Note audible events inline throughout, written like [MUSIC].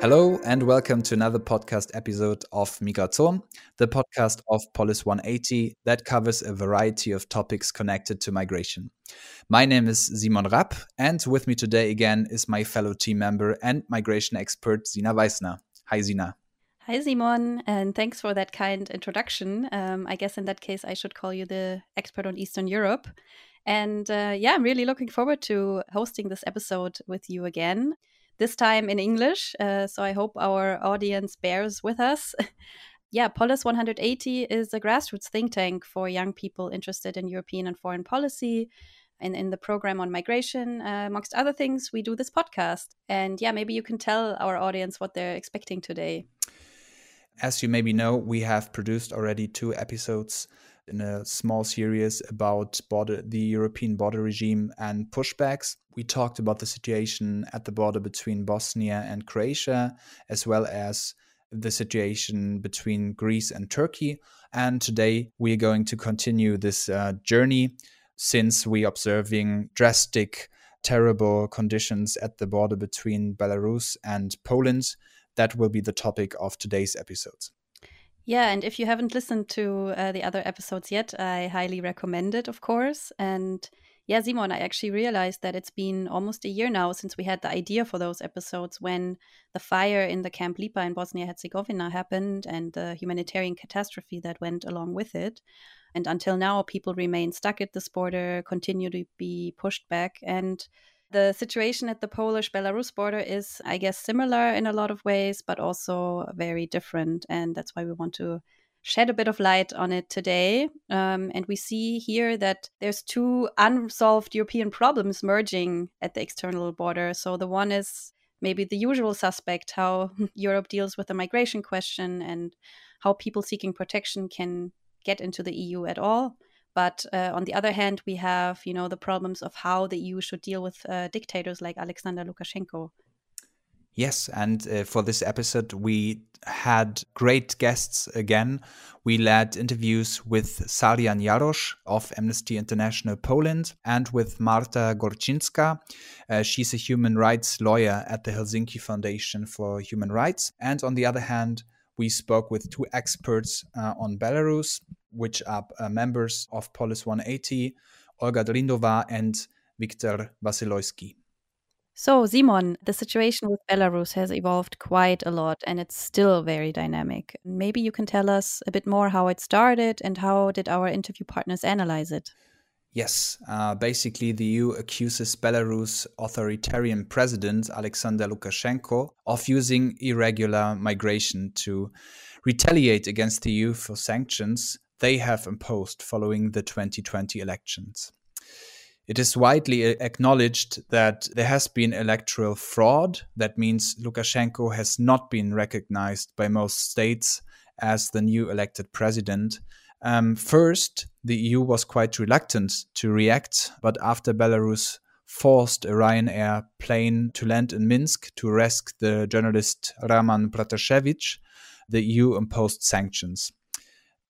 Hello and welcome to another podcast episode of Migration, the podcast of Polis 180 that covers a variety of topics connected to migration. My name is Simon Rapp, and with me today again is my fellow team member and migration expert Sina Weisner. Hi, Sina. Hi, Simon, and thanks for that kind introduction. Um, I guess in that case, I should call you the expert on Eastern Europe. And uh, yeah, I'm really looking forward to hosting this episode with you again, this time in English. Uh, so I hope our audience bears with us. [LAUGHS] yeah, Polis 180 is a grassroots think tank for young people interested in European and foreign policy. And in the program on migration, uh, amongst other things, we do this podcast. And yeah, maybe you can tell our audience what they're expecting today. As you maybe know, we have produced already two episodes in a small series about border, the European border regime and pushbacks. We talked about the situation at the border between Bosnia and Croatia, as well as the situation between Greece and Turkey. And today we are going to continue this uh, journey since we are observing drastic, terrible conditions at the border between Belarus and Poland. That will be the topic of today's episodes. Yeah, and if you haven't listened to uh, the other episodes yet, I highly recommend it, of course. And yeah, Simon, I actually realized that it's been almost a year now since we had the idea for those episodes when the fire in the Camp Lipa in Bosnia Herzegovina happened and the humanitarian catastrophe that went along with it. And until now, people remain stuck at this border, continue to be pushed back. And the situation at the Polish Belarus border is, I guess, similar in a lot of ways, but also very different. And that's why we want to shed a bit of light on it today. Um, and we see here that there's two unsolved European problems merging at the external border. So the one is maybe the usual suspect how [LAUGHS] Europe deals with the migration question and how people seeking protection can get into the EU at all. But uh, on the other hand, we have, you know, the problems of how the EU should deal with uh, dictators like Alexander Lukashenko. Yes, and uh, for this episode, we had great guests again. We led interviews with Sarian Jarosz of Amnesty International Poland and with Marta Gorczynska. Uh, she's a human rights lawyer at the Helsinki Foundation for Human Rights. And on the other hand, we spoke with two experts uh, on Belarus, which are uh, members of Polis 180, Olga Dryndova and Viktor Vasilojski. So, Simon, the situation with Belarus has evolved quite a lot and it's still very dynamic. Maybe you can tell us a bit more how it started and how did our interview partners analyze it? Yes, uh, basically, the EU accuses Belarus authoritarian president Alexander Lukashenko of using irregular migration to retaliate against the EU for sanctions they have imposed following the 2020 elections. It is widely acknowledged that there has been electoral fraud. That means Lukashenko has not been recognized by most states as the new elected president um, first, the EU was quite reluctant to react, but after Belarus forced a Ryanair plane to land in Minsk to rescue the journalist Raman Pratasevich, the EU imposed sanctions.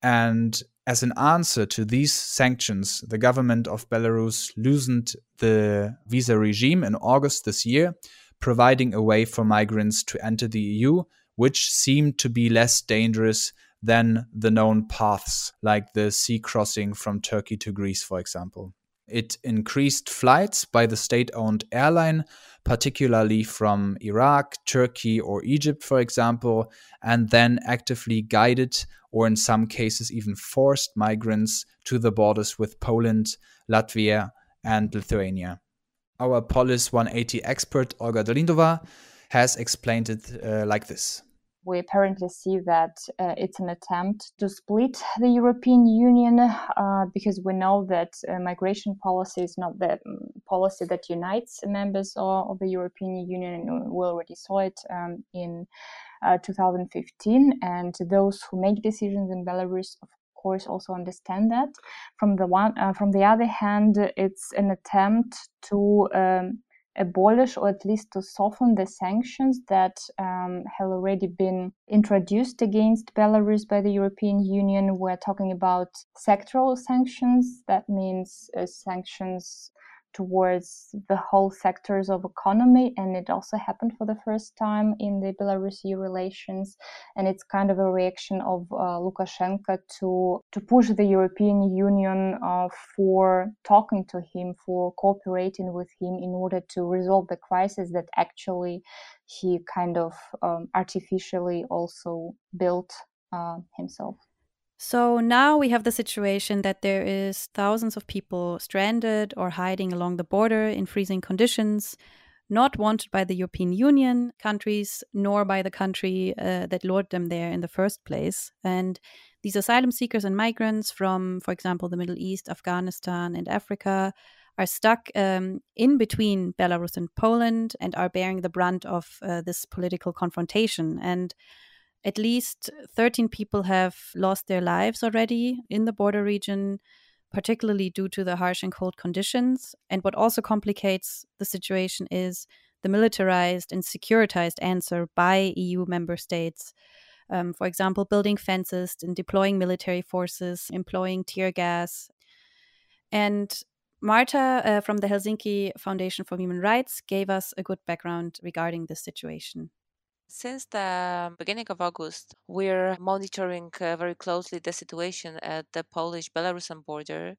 And as an answer to these sanctions, the government of Belarus loosened the visa regime in August this year, providing a way for migrants to enter the EU, which seemed to be less dangerous than the known paths, like the sea crossing from Turkey to Greece, for example. It increased flights by the state owned airline, particularly from Iraq, Turkey, or Egypt, for example, and then actively guided or in some cases even forced migrants to the borders with Poland, Latvia, and Lithuania. Our Polis 180 expert, Olga Dryndova, has explained it uh, like this we apparently see that uh, it's an attempt to split the European Union uh, because we know that uh, migration policy is not the um, policy that unites members of, of, the European Union. We already saw it um, in uh, 2015, and those who make decisions in Belarus, of course, also understand that. From the one, uh, from the other hand, it's an attempt to um, abolish or at least to soften the sanctions that um, have already been introduced against Belarus by the European Union. We're talking about sectoral sanctions. That means uh, sanctions towards the whole sectors of economy and it also happened for the first time in the belarus-eu relations and it's kind of a reaction of uh, lukashenko to to push the european union uh, for talking to him for cooperating with him in order to resolve the crisis that actually he kind of um, artificially also built uh, himself so now we have the situation that there is thousands of people stranded or hiding along the border in freezing conditions, not wanted by the European Union countries nor by the country uh, that lured them there in the first place. And these asylum seekers and migrants from, for example, the Middle East, Afghanistan, and Africa are stuck um, in between Belarus and Poland and are bearing the brunt of uh, this political confrontation. And at least 13 people have lost their lives already in the border region, particularly due to the harsh and cold conditions. And what also complicates the situation is the militarized and securitized answer by EU member states. Um, for example, building fences and deploying military forces, employing tear gas. And Marta uh, from the Helsinki Foundation for Human Rights gave us a good background regarding this situation. Since the beginning of August, we're monitoring uh, very closely the situation at the Polish Belarusian border.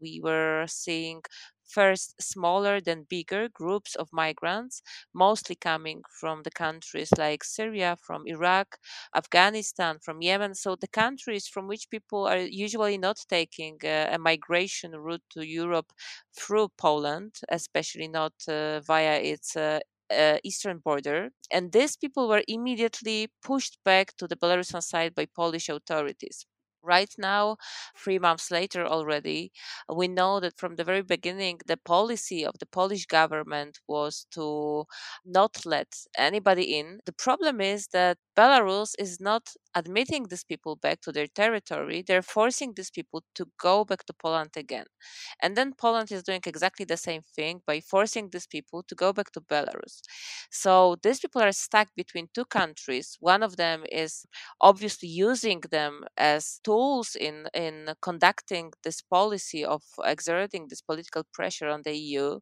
We were seeing first smaller than bigger groups of migrants, mostly coming from the countries like Syria, from Iraq, Afghanistan, from Yemen. So, the countries from which people are usually not taking uh, a migration route to Europe through Poland, especially not uh, via its uh, uh, eastern border, and these people were immediately pushed back to the Belarusian side by Polish authorities. Right now, three months later already, we know that from the very beginning, the policy of the Polish government was to not let anybody in. The problem is that Belarus is not admitting these people back to their territory. They're forcing these people to go back to Poland again. And then Poland is doing exactly the same thing by forcing these people to go back to Belarus. So these people are stuck between two countries. One of them is obviously using them as tools in, in conducting this policy of exerting this political pressure on the EU.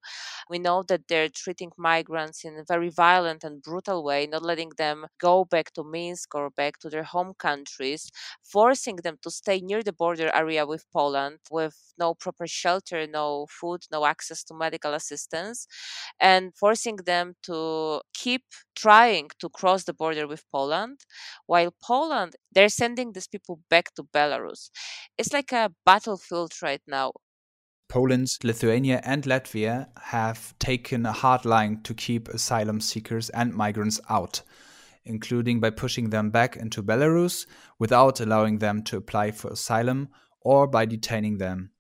We know that they're treating migrants in a very violent and brutal way, not letting them go back to Minsk or back to their home countries, forcing them to stay near the border area with Poland with no proper shelter, no food, no access to medical assistance, and forcing them to keep trying to cross the border with Poland, while Poland, they're sending these people back to Belarus. It's like a battlefield right now. Poland, Lithuania, and Latvia have taken a hard line to keep asylum seekers and migrants out including by pushing them back into Belarus without allowing them to apply for asylum or by detaining them.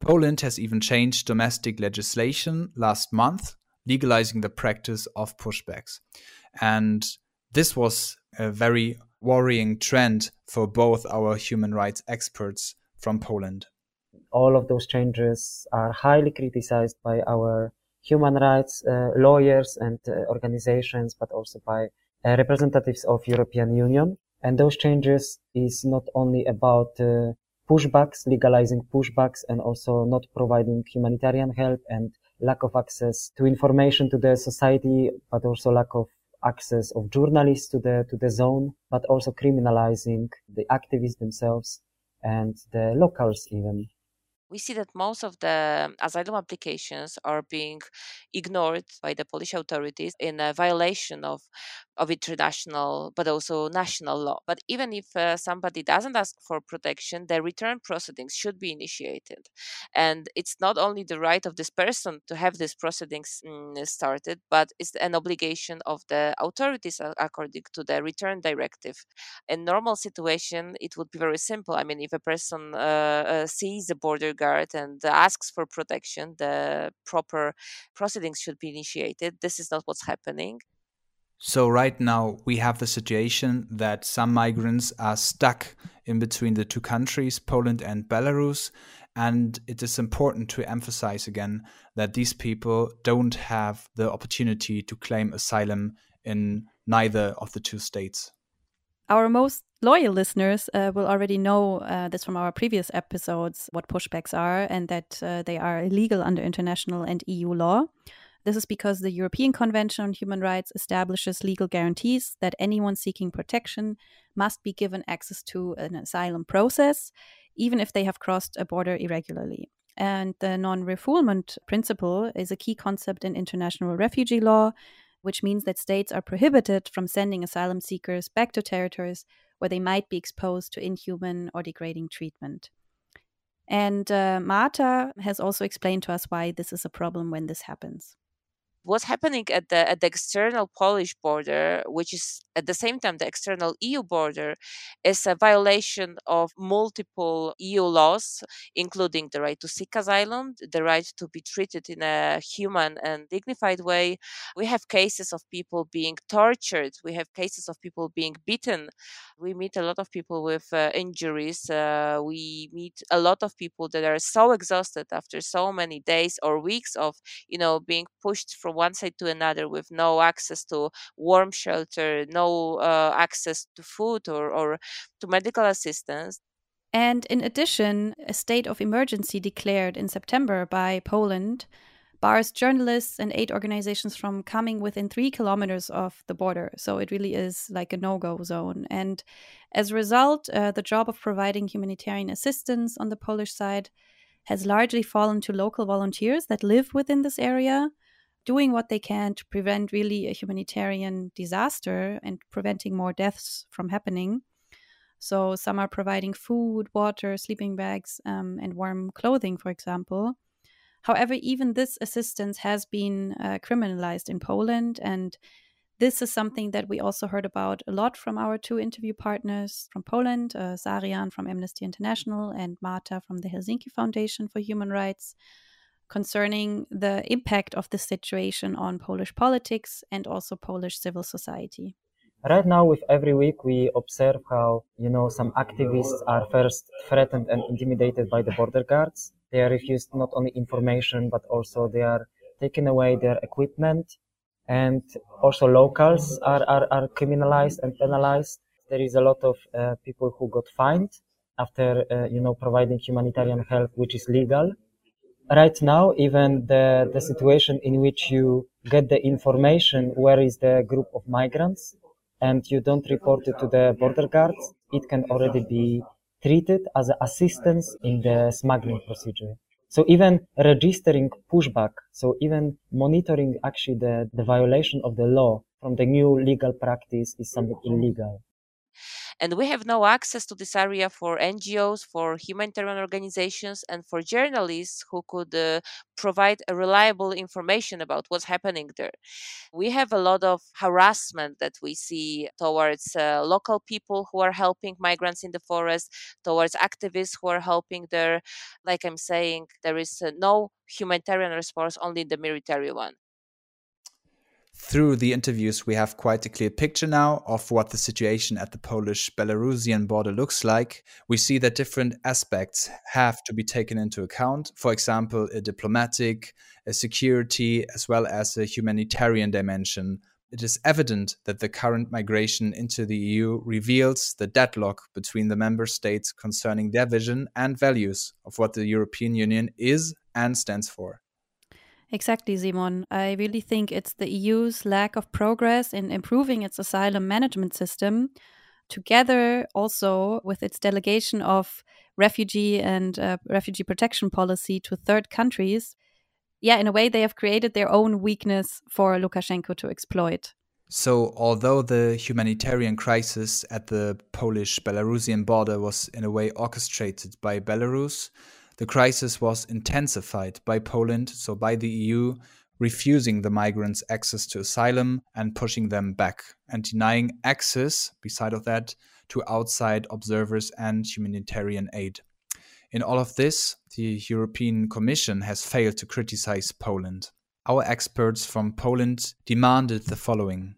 Poland has even changed domestic legislation last month, legalizing the practice of pushbacks. And this was a very worrying trend for both our human rights experts from Poland. All of those changes are highly criticized by our human rights uh, lawyers and uh, organizations, but also by representatives of European Union. And those changes is not only about uh, pushbacks, legalizing pushbacks, and also not providing humanitarian help and lack of access to information to the society, but also lack of access of journalists to the to the zone, but also criminalizing the activists themselves and the locals even we see that most of the asylum applications are being ignored by the Polish authorities in a violation of, of international but also national law. But even if uh, somebody doesn't ask for protection, the return proceedings should be initiated. And it's not only the right of this person to have these proceedings mm, started, but it's an obligation of the authorities according to the return directive. In normal situation, it would be very simple. I mean, if a person uh, uh, sees the border guard and asks for protection, the proper proceedings should be initiated. This is not what's happening. So, right now, we have the situation that some migrants are stuck in between the two countries, Poland and Belarus. And it is important to emphasize again that these people don't have the opportunity to claim asylum in neither of the two states. Our most loyal listeners uh, will already know uh, this from our previous episodes what pushbacks are and that uh, they are illegal under international and EU law. This is because the European Convention on Human Rights establishes legal guarantees that anyone seeking protection must be given access to an asylum process, even if they have crossed a border irregularly. And the non refoulement principle is a key concept in international refugee law which means that states are prohibited from sending asylum seekers back to territories where they might be exposed to inhuman or degrading treatment. And uh, Marta has also explained to us why this is a problem when this happens what's happening at the at the external Polish border, which is at the same time the external EU border, is a violation of multiple EU laws, including the right to seek asylum, the right to be treated in a human and dignified way. We have cases of people being tortured. We have cases of people being beaten. We meet a lot of people with uh, injuries. Uh, we meet a lot of people that are so exhausted after so many days or weeks of, you know, being pushed from one side to another with no access to warm shelter, no uh, access to food or, or to medical assistance. And in addition, a state of emergency declared in September by Poland bars journalists and aid organizations from coming within three kilometers of the border. So it really is like a no go zone. And as a result, uh, the job of providing humanitarian assistance on the Polish side has largely fallen to local volunteers that live within this area doing what they can to prevent really a humanitarian disaster and preventing more deaths from happening. So, some are providing food, water, sleeping bags, um, and warm clothing, for example. However, even this assistance has been uh, criminalized in Poland. And this is something that we also heard about a lot from our two interview partners from Poland, uh, from Amnesty International and Marta from the Helsinki Foundation for Human Rights concerning the impact of the situation on Polish politics and also Polish civil society. Right now, with every week, we observe how, you know, some activists are first threatened and intimidated by the border guards. They are refused not only information, but also they are taken away their equipment. And also locals are, are, are criminalized and penalized. There is a lot of uh, people who got fined after, uh, you know, providing humanitarian help, which is legal right now even the the situation in which you get the information where is the group of migrants and you don't report it to the border guards it can already be treated as assistance in the smuggling procedure. So even registering pushback so even monitoring actually the, the violation of the law from the new legal practice is something illegal and we have no access to this area for NGOs, for humanitarian organizations, and for journalists who could uh, provide a reliable information about what's happening there. We have a lot of harassment that we see towards uh, local people who are helping migrants in the forest, towards activists who are helping there. Like I'm saying, there is uh, no humanitarian response, only the military one through the interviews, we have quite a clear picture now of what the situation at the Polish Belarusian border looks like. We see that different aspects have to be taken into account. For example, a diplomatic, a security, as well as a humanitarian dimension. It is evident that the current migration into the EU reveals the deadlock between the member states concerning their vision and values of what the European Union is and stands for. Exactly, Simon. I really think it's the EU's lack of progress in improving its asylum management system, together also with its delegation of refugee and uh, refugee protection policy to third countries. Yeah, in a way, they have created their own weakness for Lukashenko to exploit. So, although the humanitarian crisis at the Polish Belarusian border was in a way orchestrated by Belarus, the crisis was intensified by Poland, so by the EU, refusing the migrants access to asylum and pushing them back, and denying access, beside of that, to outside observers and humanitarian aid. In all of this, the European Commission has failed to criticize Poland. Our experts from Poland demanded the following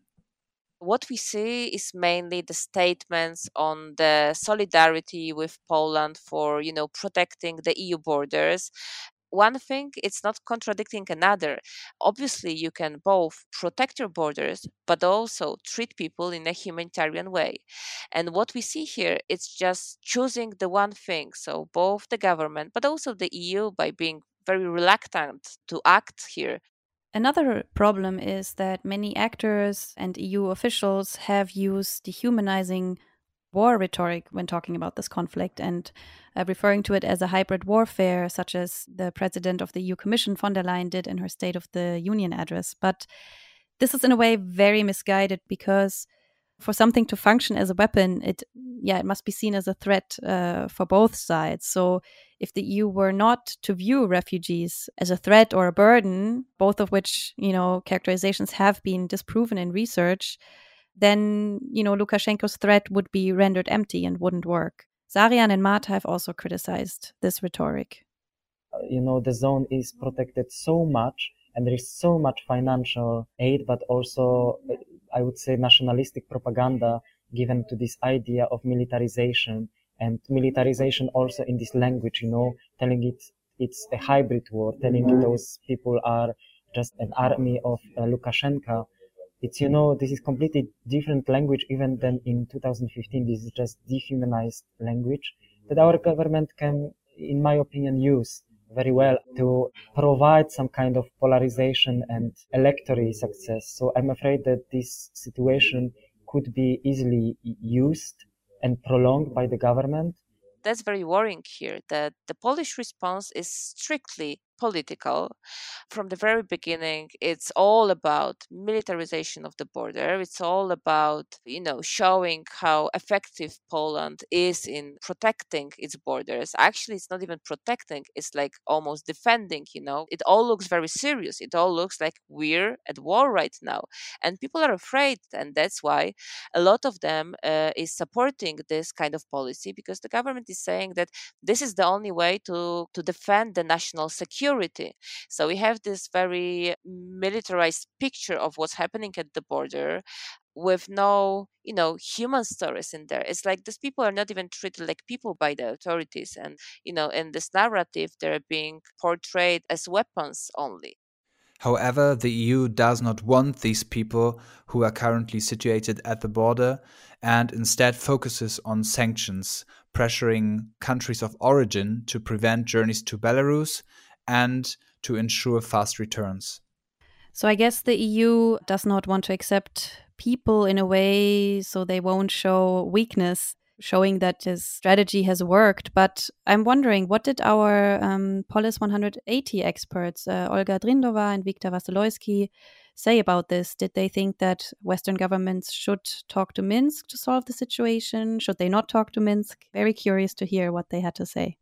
what we see is mainly the statements on the solidarity with Poland for, you know, protecting the EU borders. one thing it's not contradicting another. Obviously you can both protect your borders but also treat people in a humanitarian way. And what we see here it's just choosing the one thing. So both the government but also the eu by being very reluctant to act here Another problem is that many actors and EU officials have used dehumanizing war rhetoric when talking about this conflict and uh, referring to it as a hybrid warfare, such as the president of the EU Commission, von der Leyen, did in her State of the Union address. But this is, in a way, very misguided because for something to function as a weapon, it yeah, it must be seen as a threat uh, for both sides. So if the EU were not to view refugees as a threat or a burden, both of which you know characterizations have been disproven in research, then you know Lukashenko's threat would be rendered empty and wouldn't work. Zarian and Marta have also criticized this rhetoric. Uh, you know, the zone is protected so much and there is so much financial aid, but also, I would say, nationalistic propaganda given to this idea of militarization and militarization also in this language, you know, telling it it's a hybrid war, telling those people are just an army of uh, Lukashenko. It's you know this is completely different language even than in 2015 this is just dehumanized language that our government can in my opinion use very well to provide some kind of polarization and electoral success. So i'm afraid that this situation could be easily used and prolonged by the government? That's very worrying here that the polish response is strictly political. From the very beginning, it's all about militarization of the border. It's all about, you know, showing how effective Poland is in protecting its borders. Actually, it's not even protecting, it's like almost defending, you know. It all looks very serious. It all looks like we're at war right now. And people are afraid. And that's why a lot of them uh, is supporting this kind of policy because the government is saying that this is the only way to, to defend the national security security. So we have this very militarized picture of what's happening at the border with no you know human stories in there it's like these people are not even treated like people by the authorities and you know in this narrative they're being portrayed as weapons only However, the EU does not want these people who are currently situated at the border and instead focuses on sanctions, pressuring countries of origin to prevent journeys to Belarus and to ensure fast returns. So I guess the EU does not want to accept people in a way so they won't show weakness, showing that this strategy has worked. But I'm wondering, what did our um, Polis 180 experts, uh, Olga Dryndova and Viktor Vasilojsky, say about this? Did they think that Western governments should talk to Minsk to solve the situation? Should they not talk to Minsk? Very curious to hear what they had to say.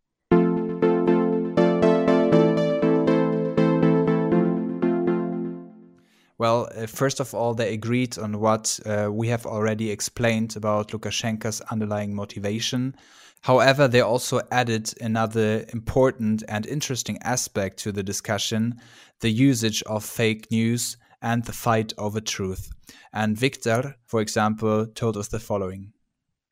Well, uh, first of all, they agreed on what uh, we have already explained about Lukashenko's underlying motivation. However, they also added another important and interesting aspect to the discussion the usage of fake news and the fight over truth. And Viktor, for example, told us the following.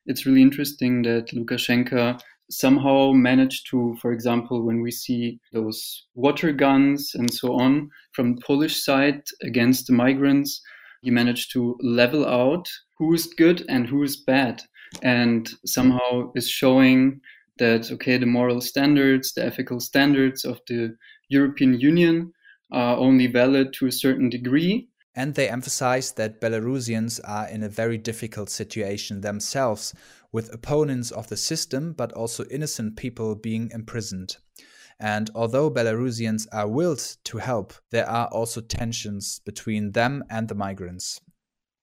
It's really interesting that Lukashenko somehow managed to, for example, when we see those water guns and so on from Polish side against the migrants, he managed to level out who is good and who is bad, and somehow is showing that, okay, the moral standards, the ethical standards of the European Union are only valid to a certain degree. And they emphasize that Belarusians are in a very difficult situation themselves with opponents of the system, but also innocent people being imprisoned. And although Belarusians are willed to help, there are also tensions between them and the migrants.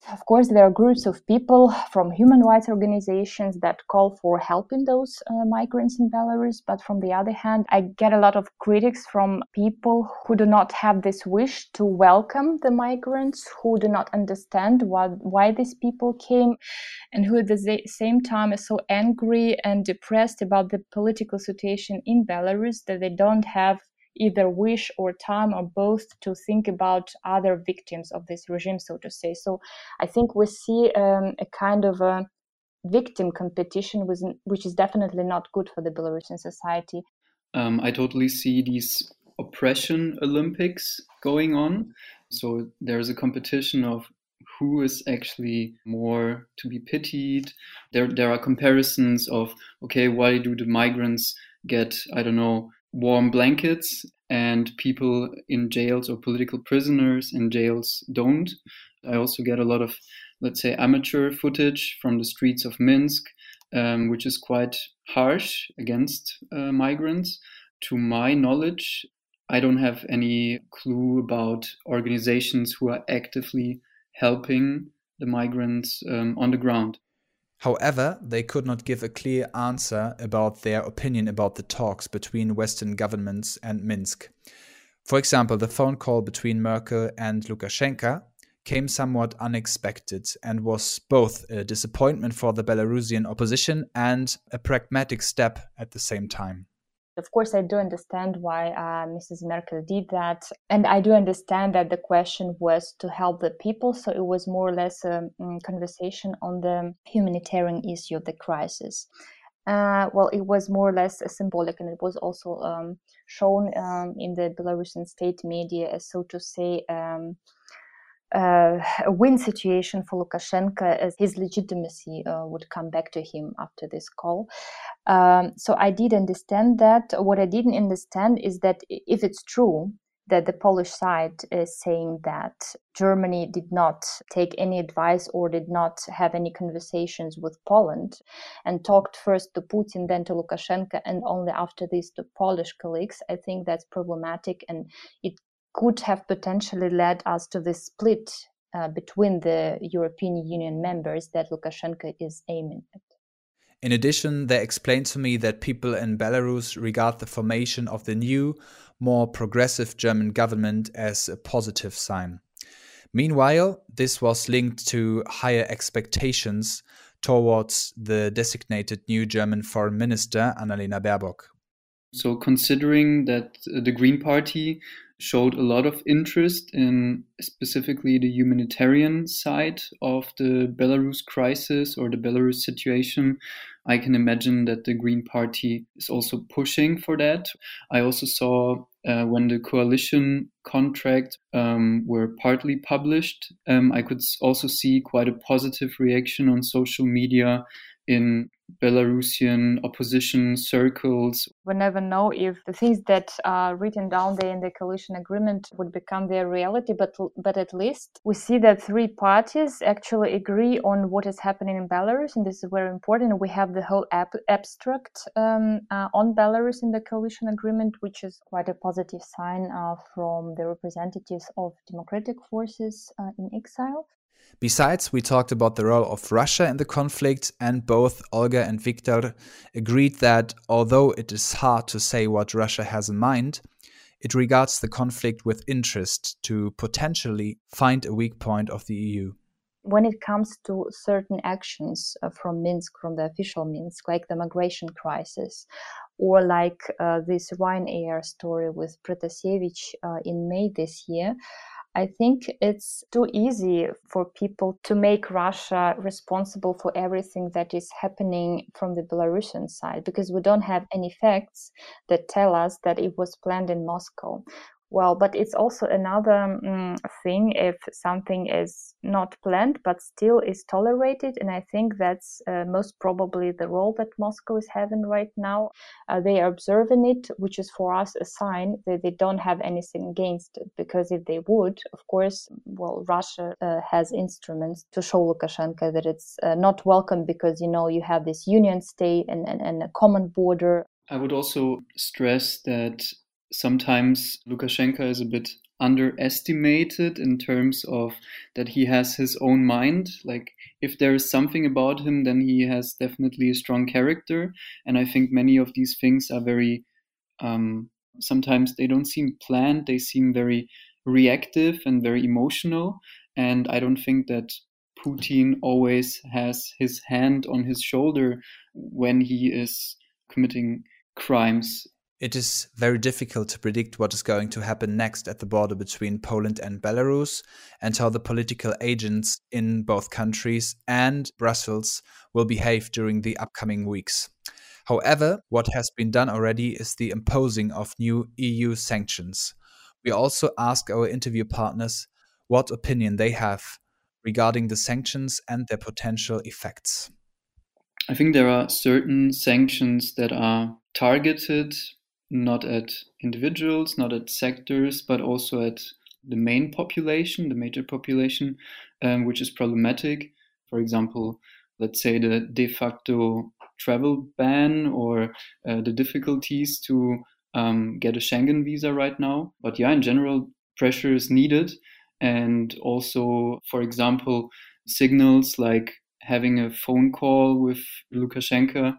Of course, there are groups of people from human rights organizations that call for helping those uh, migrants in Belarus. But from the other hand, I get a lot of critics from people who do not have this wish to welcome the migrants, who do not understand what, why these people came, and who at the same time are so angry and depressed about the political situation in Belarus that they don't have either wish or time or both to think about other victims of this regime, so to say. So I think we see um, a kind of a victim competition, which is definitely not good for the Belarusian society. Um, I totally see these oppression Olympics going on. So there's a competition of who is actually more to be pitied. There, there are comparisons of, okay, why do the migrants get, I don't know, warm blankets and people in jails or political prisoners in jails don't. I also get a lot of, let's say, amateur footage from the streets of Minsk, um, which is quite harsh against uh, migrants. To my knowledge, I don't have any clue about organizations who are actively helping the migrants um, on the ground. However, they could not give a clear answer about their opinion about the talks between Western governments and Minsk. For example, the phone call between Merkel and Lukashenko came somewhat unexpected and was both a disappointment for the Belarusian opposition and a pragmatic step at the same time. Of course, I do understand why uh, Mrs. Merkel did that. And I do understand that the question was to help the people. So it was more or less a um, conversation on the humanitarian issue of the crisis. Uh, well, it was more or less symbolic, and it was also um, shown um, in the Belarusian state media as, so to say, um, uh, a win situation for Lukashenko as his legitimacy uh, would come back to him after this call. Um, so I did understand that. What I didn't understand is that if it's true that the Polish side is saying that Germany did not take any advice or did not have any conversations with Poland and talked first to Putin, then to Lukashenko, and only after this to Polish colleagues, I think that's problematic and it could have potentially led us to this split uh, between the European Union members that Lukashenko is aiming at. In addition, they explained to me that people in Belarus regard the formation of the new, more progressive German government as a positive sign. Meanwhile, this was linked to higher expectations towards the designated new German foreign minister, Annalena Baerbock. So, considering that the Green Party showed a lot of interest in specifically the humanitarian side of the Belarus crisis or the Belarus situation. I can imagine that the Green Party is also pushing for that. I also saw uh, when the coalition contract um, were partly published, um, I could also see quite a positive reaction on social media in Belarusian opposition circles. We never know if the things that are written down there in the coalition agreement would become their reality, but but at least we see that three parties actually agree on what is happening in Belarus, and this is very important. We have the whole ap- abstract um, uh, on Belarus in the coalition agreement, which is quite a positive sign uh, from the representatives of democratic forces uh, in exile. Besides, we talked about the role of Russia in the conflict, and both Olga and Viktor agreed that although it is hard to say what Russia has in mind, it regards the conflict with interest to potentially find a weak point of the EU. When it comes to certain actions uh, from Minsk, from the official Minsk, like the migration crisis, or like uh, this Ryanair story with Protasevich uh, in May this year, I think it's too easy for people to make Russia responsible for everything that is happening from the Belarusian side because we don't have any facts that tell us that it was planned in Moscow well but it's also another um, thing if something is not planned but still is tolerated and i think that's uh, most probably the role that moscow is having right now. Uh, they are observing it which is for us a sign that they don't have anything against it because if they would of course well russia uh, has instruments to show lukashenko that it's uh, not welcome because you know you have this union state and, and, and a common border. I would also stress that sometimes Lukashenko is a bit underestimated in terms of that he has his own mind. Like, if there is something about him, then he has definitely a strong character. And I think many of these things are very, um, sometimes they don't seem planned, they seem very reactive and very emotional. And I don't think that Putin always has his hand on his shoulder when he is committing crimes it is very difficult to predict what is going to happen next at the border between Poland and Belarus and how the political agents in both countries and Brussels will behave during the upcoming weeks. However, what has been done already is the imposing of new EU sanctions. We also ask our interview partners what opinion they have regarding the sanctions and their potential effects. I think there are certain sanctions that are targeted not at individuals, not at sectors, but also at the main population, the major population, um, which is problematic. For example, let's say the de facto travel ban or uh, the difficulties to um, get a Schengen visa right now. But yeah, in general, pressure is needed. And also, for example, signals like having a phone call with Lukashenko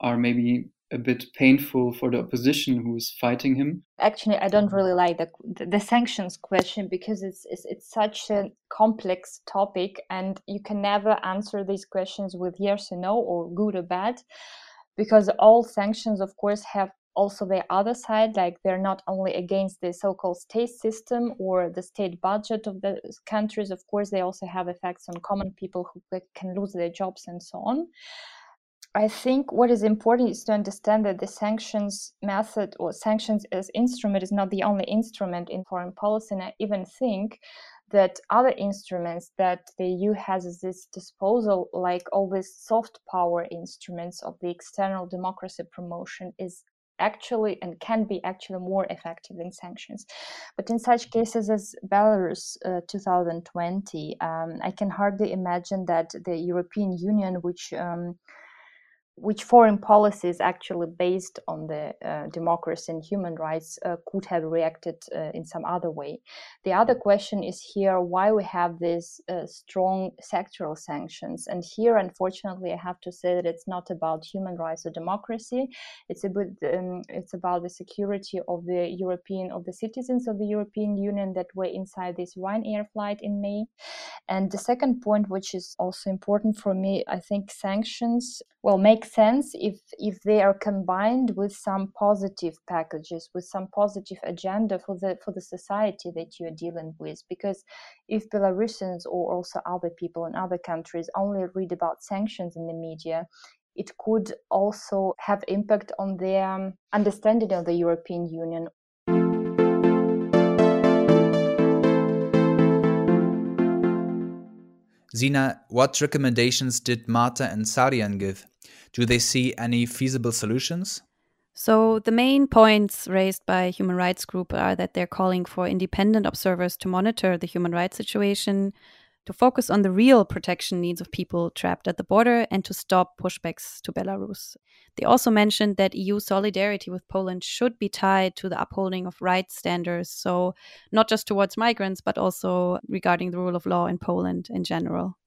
are maybe a bit painful for the opposition who is fighting him. Actually, I don't really like the the sanctions question because it's, it's it's such a complex topic, and you can never answer these questions with yes or no or good or bad, because all sanctions, of course, have also the other side like they're not only against the so-called state system or the state budget of the countries of course they also have effects on common people who can lose their jobs and so on I think what is important is to understand that the sanctions method or sanctions as instrument is not the only instrument in foreign policy. And I even think that other instruments that the EU has at its disposal, like all these soft power instruments of the external democracy promotion, is actually and can be actually more effective than sanctions. But in such cases as Belarus uh, 2020, um, I can hardly imagine that the European Union, which um, which foreign policies actually based on the uh, democracy and human rights uh, could have reacted uh, in some other way. The other question is here why we have these uh, strong sectoral sanctions. And here, unfortunately, I have to say that it's not about human rights or democracy. It's about um, it's about the security of the European of the citizens of the European Union that were inside this Ryanair flight in May. And the second point, which is also important for me, I think sanctions will make sense if if they are combined with some positive packages with some positive agenda for the for the society that you're dealing with because if belarusians or also other people in other countries only read about sanctions in the media it could also have impact on their um, understanding of the european union Zina, what recommendations did Marta and Sarian give? Do they see any feasible solutions? So, the main points raised by human rights group are that they're calling for independent observers to monitor the human rights situation, to focus on the real protection needs of people trapped at the border, and to stop pushbacks to Belarus. They also mentioned that EU solidarity with Poland should be tied to the upholding of rights standards, so not just towards migrants, but also regarding the rule of law in Poland in general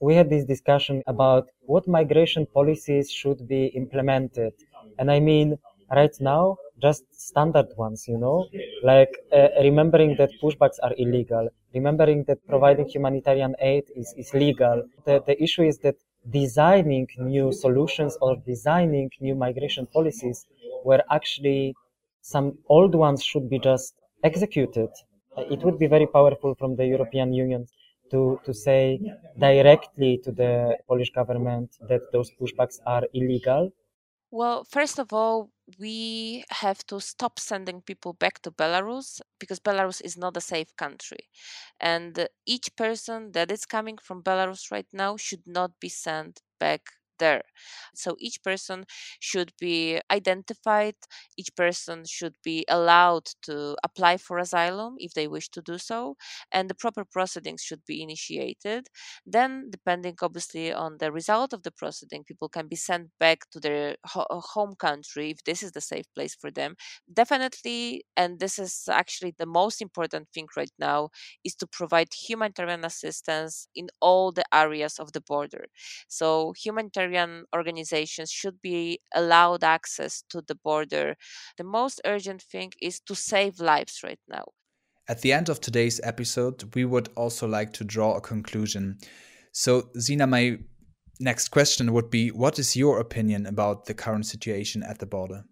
we had this discussion about what migration policies should be implemented. And I mean, right now, just standard ones, you know, like uh, remembering that pushbacks are illegal, remembering that providing humanitarian aid is, is legal. The, the issue is that designing new solutions or designing new migration policies where actually some old ones should be just executed. It would be very powerful from the European Union to, to say directly to the Polish government that those pushbacks are illegal? Well, first of all, we have to stop sending people back to Belarus because Belarus is not a safe country. And each person that is coming from Belarus right now should not be sent back there. So each person should be identified, each person should be allowed to apply for asylum if they wish to do so, and the proper proceedings should be initiated. Then, depending obviously on the result of the proceeding, people can be sent back to their ho- uh, home country if this is the safe place for them. Definitely, and this is actually the most important thing right now, is to provide humanitarian assistance in all the areas of the border. So, humanitarian humanitarian organizations should be allowed access to the border. The most urgent thing is to save lives right now. At the end of today's episode, we would also like to draw a conclusion. So, Zina, my next question would be What is your opinion about the current situation at the border?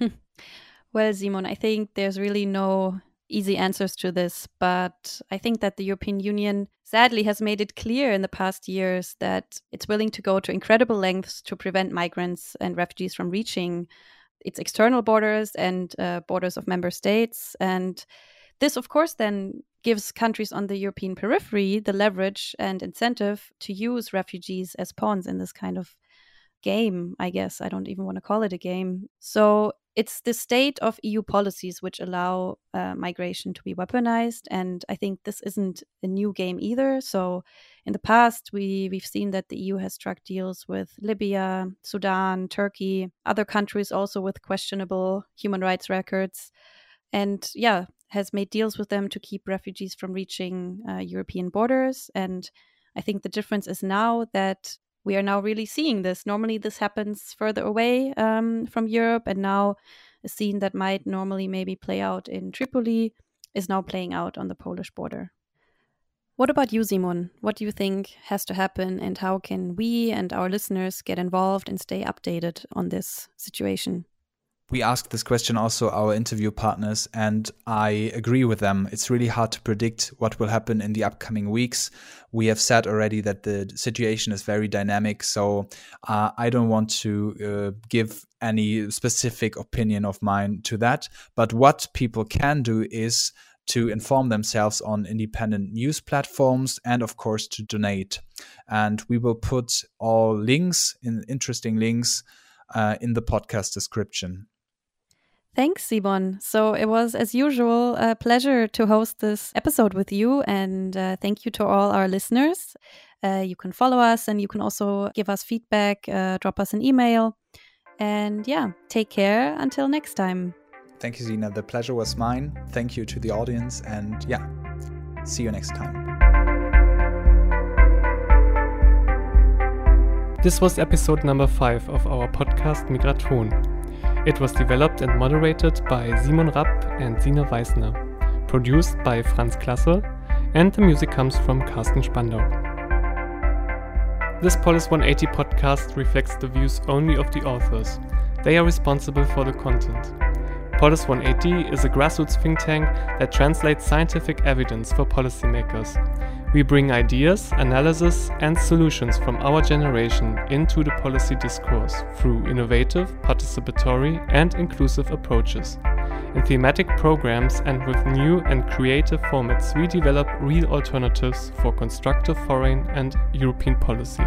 [LAUGHS] well, Simon, I think there's really no easy answers to this, but I think that the European Union sadly has made it clear in the past years that it's willing to go to incredible lengths to prevent migrants and refugees from reaching its external borders and uh, borders of member states. And this, of course, then gives countries on the European periphery the leverage and incentive to use refugees as pawns in this kind of game, I guess. I don't even want to call it a game. So it's the state of EU policies which allow uh, migration to be weaponized, and I think this isn't a new game either. So, in the past, we we've seen that the EU has struck deals with Libya, Sudan, Turkey, other countries also with questionable human rights records, and yeah, has made deals with them to keep refugees from reaching uh, European borders. And I think the difference is now that we are now really seeing this. Normally, this happens further away um, from Europe, and now a scene that might normally maybe play out in Tripoli is now playing out on the Polish border. What about you, Simon? What do you think has to happen, and how can we and our listeners get involved and stay updated on this situation? We asked this question also our interview partners, and I agree with them. It's really hard to predict what will happen in the upcoming weeks. We have said already that the situation is very dynamic, so uh, I don't want to uh, give any specific opinion of mine to that. But what people can do is to inform themselves on independent news platforms and of course to donate and we will put all links in interesting links uh, in the podcast description Thanks, Simon. So it was, as usual, a pleasure to host this episode with you. And uh, thank you to all our listeners. Uh, you can follow us and you can also give us feedback, uh, drop us an email. And yeah, take care until next time. Thank you, Sina. The pleasure was mine. Thank you to the audience. And yeah, see you next time. This was episode number five of our podcast Migraton. It was developed and moderated by Simon Rapp and Sina Weisner, produced by Franz Klasse, and the music comes from Carsten Spandau. This Polis 180 podcast reflects the views only of the authors. They are responsible for the content. Polis 180 is a grassroots think tank that translates scientific evidence for policymakers. We bring ideas, analysis, and solutions from our generation into the policy discourse through innovative, participatory, and inclusive approaches. In thematic programs and with new and creative formats, we develop real alternatives for constructive foreign and European policy.